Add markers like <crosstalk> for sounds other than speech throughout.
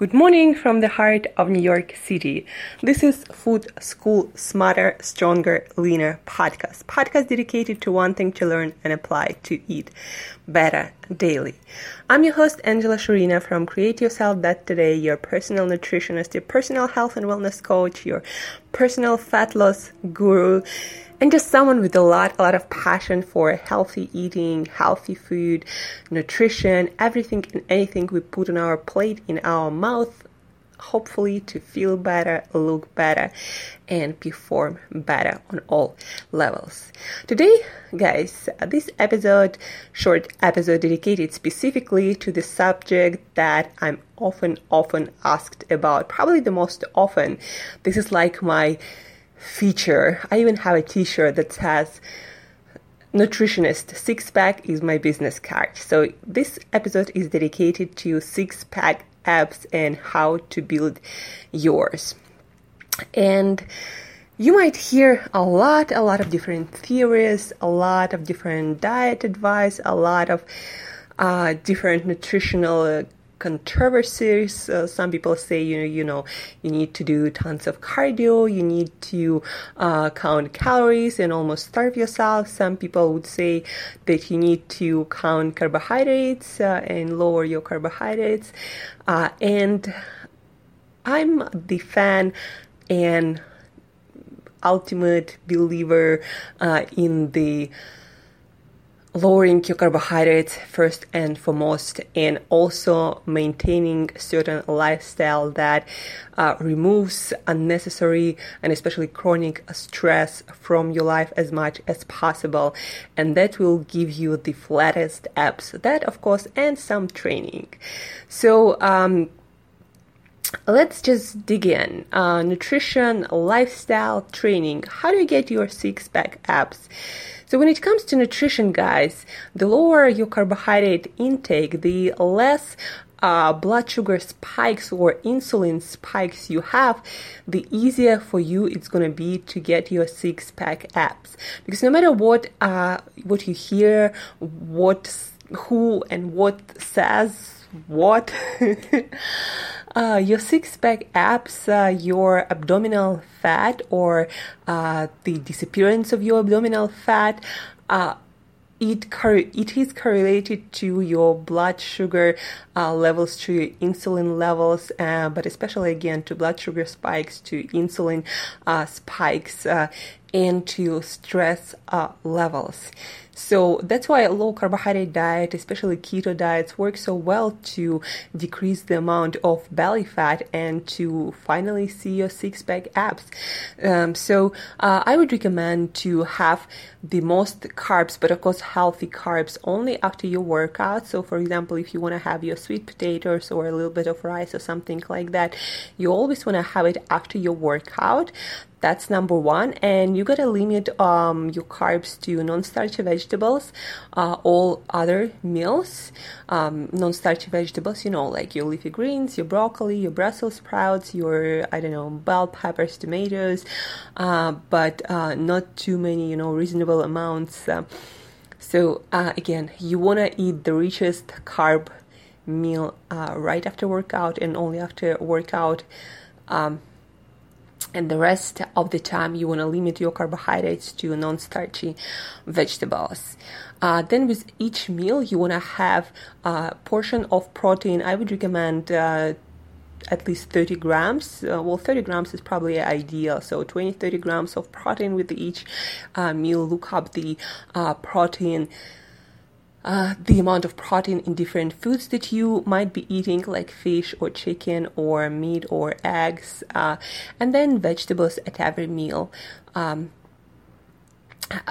Good morning from the heart of New York City. This is Food School Smarter, Stronger, Leaner podcast. Podcast dedicated to one thing to learn and apply to eat better daily. I'm your host, Angela Shurina from Create Yourself dot Today, your personal nutritionist, your personal health and wellness coach, your personal fat loss guru and just someone with a lot, a lot of passion for healthy eating, healthy food, nutrition, everything and anything we put on our plate, in our mouth, hopefully to feel better, look better, and perform better on all levels. Today, guys, uh, this episode, short episode dedicated specifically to the subject that I'm often, often asked about, probably the most often. This is like my feature. I even have a t-shirt that says nutritionist six pack is my business card. So this episode is dedicated to six pack abs and how to build yours. And you might hear a lot, a lot of different theories, a lot of different diet advice, a lot of uh, different nutritional controversies. Uh, some people say, you know, you know, you need to do tons of cardio, you need to uh, count calories and almost starve yourself. Some people would say that you need to count carbohydrates uh, and lower your carbohydrates. Uh, and I'm the fan and ultimate believer uh, in the lowering your carbohydrates first and foremost and also maintaining certain lifestyle that uh, removes unnecessary and especially chronic stress from your life as much as possible. And that will give you the flattest abs that of course and some training. So um, let's just dig in. Uh, nutrition, lifestyle, training. How do you get your six pack abs? So when it comes to nutrition, guys, the lower your carbohydrate intake, the less uh, blood sugar spikes or insulin spikes you have, the easier for you it's going to be to get your six pack abs. Because no matter what, uh, what you hear, what, who and what says what, <laughs> uh, your six pack abs, uh, your abdominal fat, or uh, the disappearance of your abdominal fat, uh, it, cor- it is correlated to your blood sugar uh, levels, to your insulin levels, uh, but especially again to blood sugar spikes, to insulin spikes, and to stress levels. So that's why a low carbohydrate diet, especially keto diets, work so well to decrease the amount of belly fat and to finally see your six pack abs. Um, so uh, I would recommend to have the most carbs, but of course healthy carbs only after your workout. So for example, if you want to have your sweet potatoes or a little bit of rice or something like that, you always want to have it after your workout. That's number one. And you gotta limit um, your carbs to non-starchy vegetables. Uh, all other meals, um, non-starchy vegetables, you know, like your leafy greens, your broccoli, your Brussels sprouts, your I don't know bell peppers, tomatoes, uh, but uh, not too many, you know, reasonable amounts. Uh, so uh, again, you wanna eat the richest carb meal uh, right after workout and only after workout. Um, and the rest of the time you want to limit your carbohydrates to non-starchy vegetables. Uh, then with each meal you want to have a portion of protein. I would recommend uh, at least 30 grams. Uh, well 30 grams is probably ideal. So 20 30 grams of protein with each uh, meal. Look up the uh, protein uh, the amount of protein in different foods that you might be eating, like fish or chicken or meat or eggs, uh, and then vegetables at every meal. Um,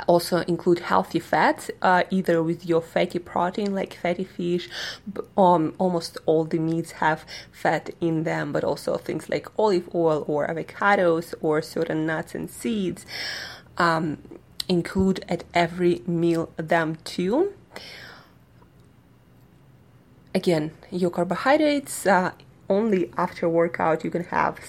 also include healthy fats, uh, either with your fatty protein like fatty fish. Um, almost all the meats have fat in them, but also things like olive oil or avocados or certain nuts and seeds. Um, include at every meal them too again, your carbohydrates uh, only after workout you can have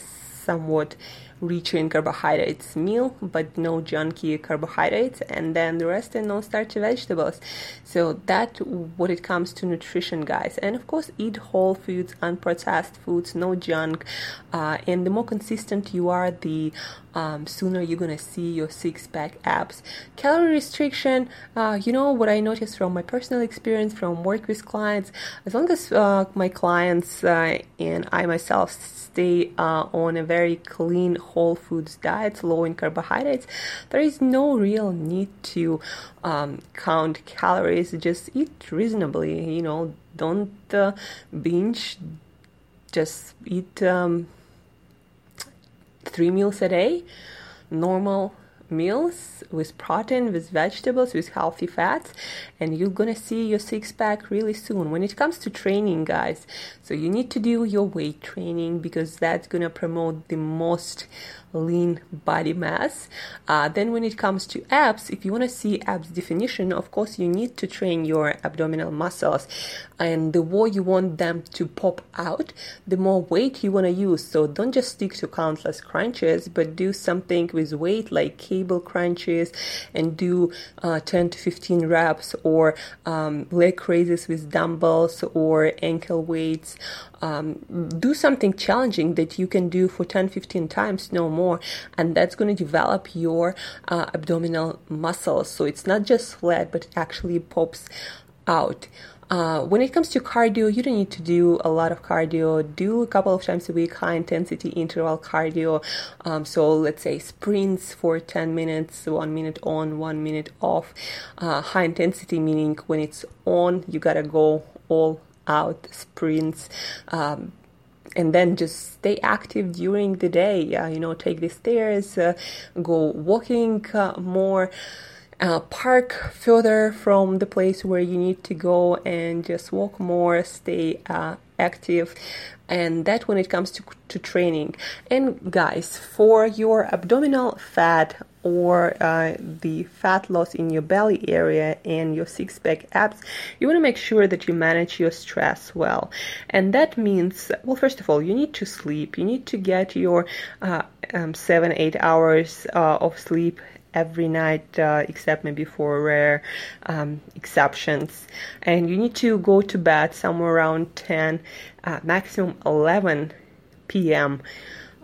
somewhat rich in carbohydrates meal, but no junky carbohydrates, and then the rest are no starchy vegetables. So that what it comes to nutrition, guys. And of course, eat whole foods, unprocessed foods, no junk. Uh, and the more consistent you are, the um, sooner you're gonna see your six pack abs. Calorie restriction, uh, you know what I noticed from my personal experience from work with clients, as long as uh, my clients uh, and I myself stay uh, on a very clean whole foods diet, low in carbohydrates, there is no real need to um, count calories. Just eat reasonably, you know, don't uh, binge, just eat. Um, three meals a day, normal meals with protein, with vegetables, with healthy fats, and you're gonna see your six pack really soon. When it comes to training, guys, so you need to do your weight training because that's gonna promote the most lean body mass. Uh, then, when it comes to abs, if you want to see abs definition, of course, you need to train your abdominal muscles. And the more you want them to pop out, the more weight you want to use. So, don't just stick to countless crunches, but do something with weight like cable crunches and do uh, 10 to 15 reps or um, leg raises with dumbbells or ankle weights um, do something challenging that you can do for 10 15 times no more and that's going to develop your uh, abdominal muscles so it's not just flat but it actually pops out uh, when it comes to cardio, you don't need to do a lot of cardio. Do a couple of times a week high intensity interval cardio. Um, so let's say sprints for 10 minutes, one minute on, one minute off. Uh, high intensity meaning when it's on, you gotta go all out sprints. Um, and then just stay active during the day. Uh, you know, take the stairs, uh, go walking uh, more. Uh, park further from the place where you need to go and just walk more, stay uh, active and that when it comes to, to training and guys for your abdominal fat or uh, the fat loss in your belly area and your six pack abs, you want to make sure that you manage your stress well. And that means, well, first of all, you need to sleep. You need to get your uh, um, seven, eight hours uh, of sleep every night, uh, except maybe for rare um, exceptions. And you need to go to bed somewhere around 10, uh, maximum 11 p.m.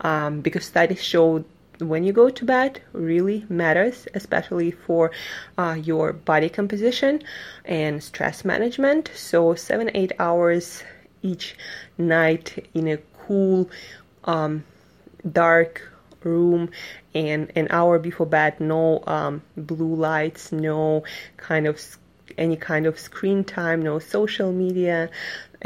Um, because studies show when you go to bed really matters, especially for uh, your body composition and stress management. So, seven, eight hours each night in a cool, um, dark room and an hour before bed no um, blue lights no kind of any kind of screen time no social media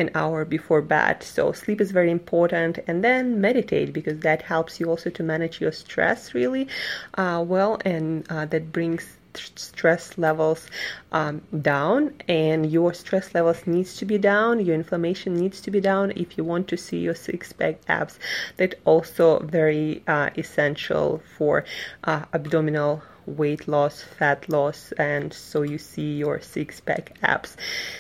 an hour before bed. So sleep is very important, and then meditate because that helps you also to manage your stress really uh, well, and uh, that brings stress levels um, down. And your stress levels needs to be down. Your inflammation needs to be down if you want to see your six pack abs. That also very uh, essential for uh, abdominal weight loss, fat loss, and so you see your six pack abs.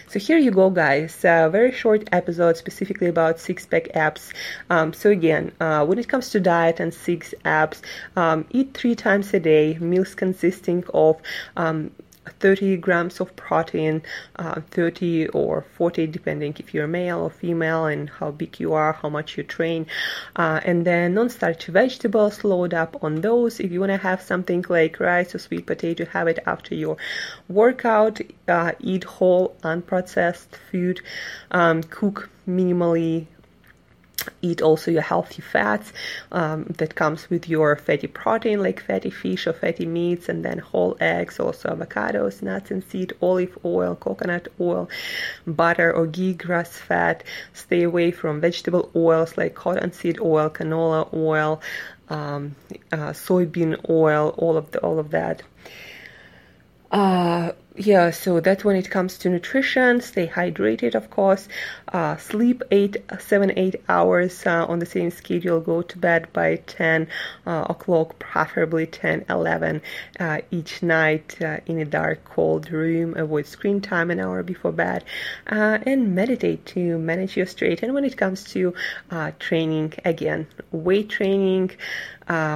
So here you go, guys. A very short episode specifically about six pack abs. Um, so again, uh, when it comes to diet and six abs, um, eat three times a day, meals consisting of um, 30 grams of protein, uh, 30 or 40, depending if you're male or female and how big you are, how much you train. Uh, and then non starchy vegetables, load up on those. If you want to have something like rice or sweet potato, have it after your workout. Uh, eat whole, unprocessed food. Um, cook minimally eat also your healthy fats um, that comes with your fatty protein like fatty fish or fatty meats and then whole eggs also avocados nuts and seed olive oil coconut oil butter or ghee grass fed. Stay away from vegetable oils like cottonseed oil canola oil um, uh, soybean oil all of the all of that Uh, yeah, so that's when it comes to nutrition. Stay hydrated, of course. Uh, sleep eight, seven, eight hours uh, on the same schedule. Go to bed by 10 uh, o'clock, preferably 10, 11 uh, each night uh, in a dark, cold room. Avoid screen time an hour before bed. And meditate to manage your stress. And when it comes to training, again, weight training,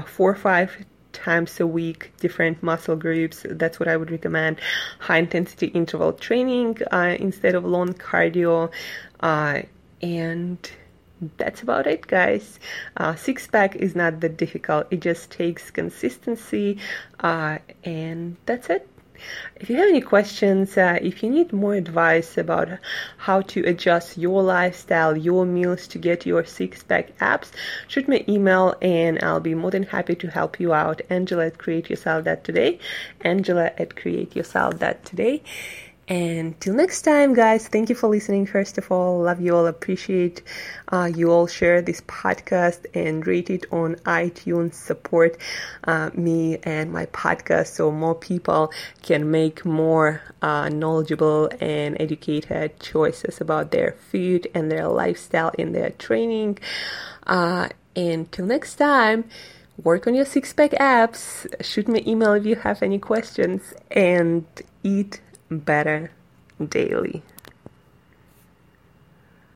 four five times a week, different muscle groups. That's what I would recommend. High intensity interval training uh, instead of long cardio. Uh, and that's about it, guys. Uh, six pack is not that difficult, it just takes consistency, uh, and that's it. If you have any questions, uh, if you need more advice about how to adjust your lifestyle, your meals to get your six pack abs, shoot me email and I'll be more than happy to help you out. Angela at Create Yourself dot Today. Angela at Create Yourself dot Today. And till next time, guys, thank you for listening. First of all, love you all, appreciate uh, you all share this podcast and rate it on iTunes. Support uh, me and my podcast so more people can make more uh, knowledgeable and educated choices about their food and their lifestyle in their training. Uh, and till next time, work on your six pack abs. Shoot me email if you have any questions and eat better daily.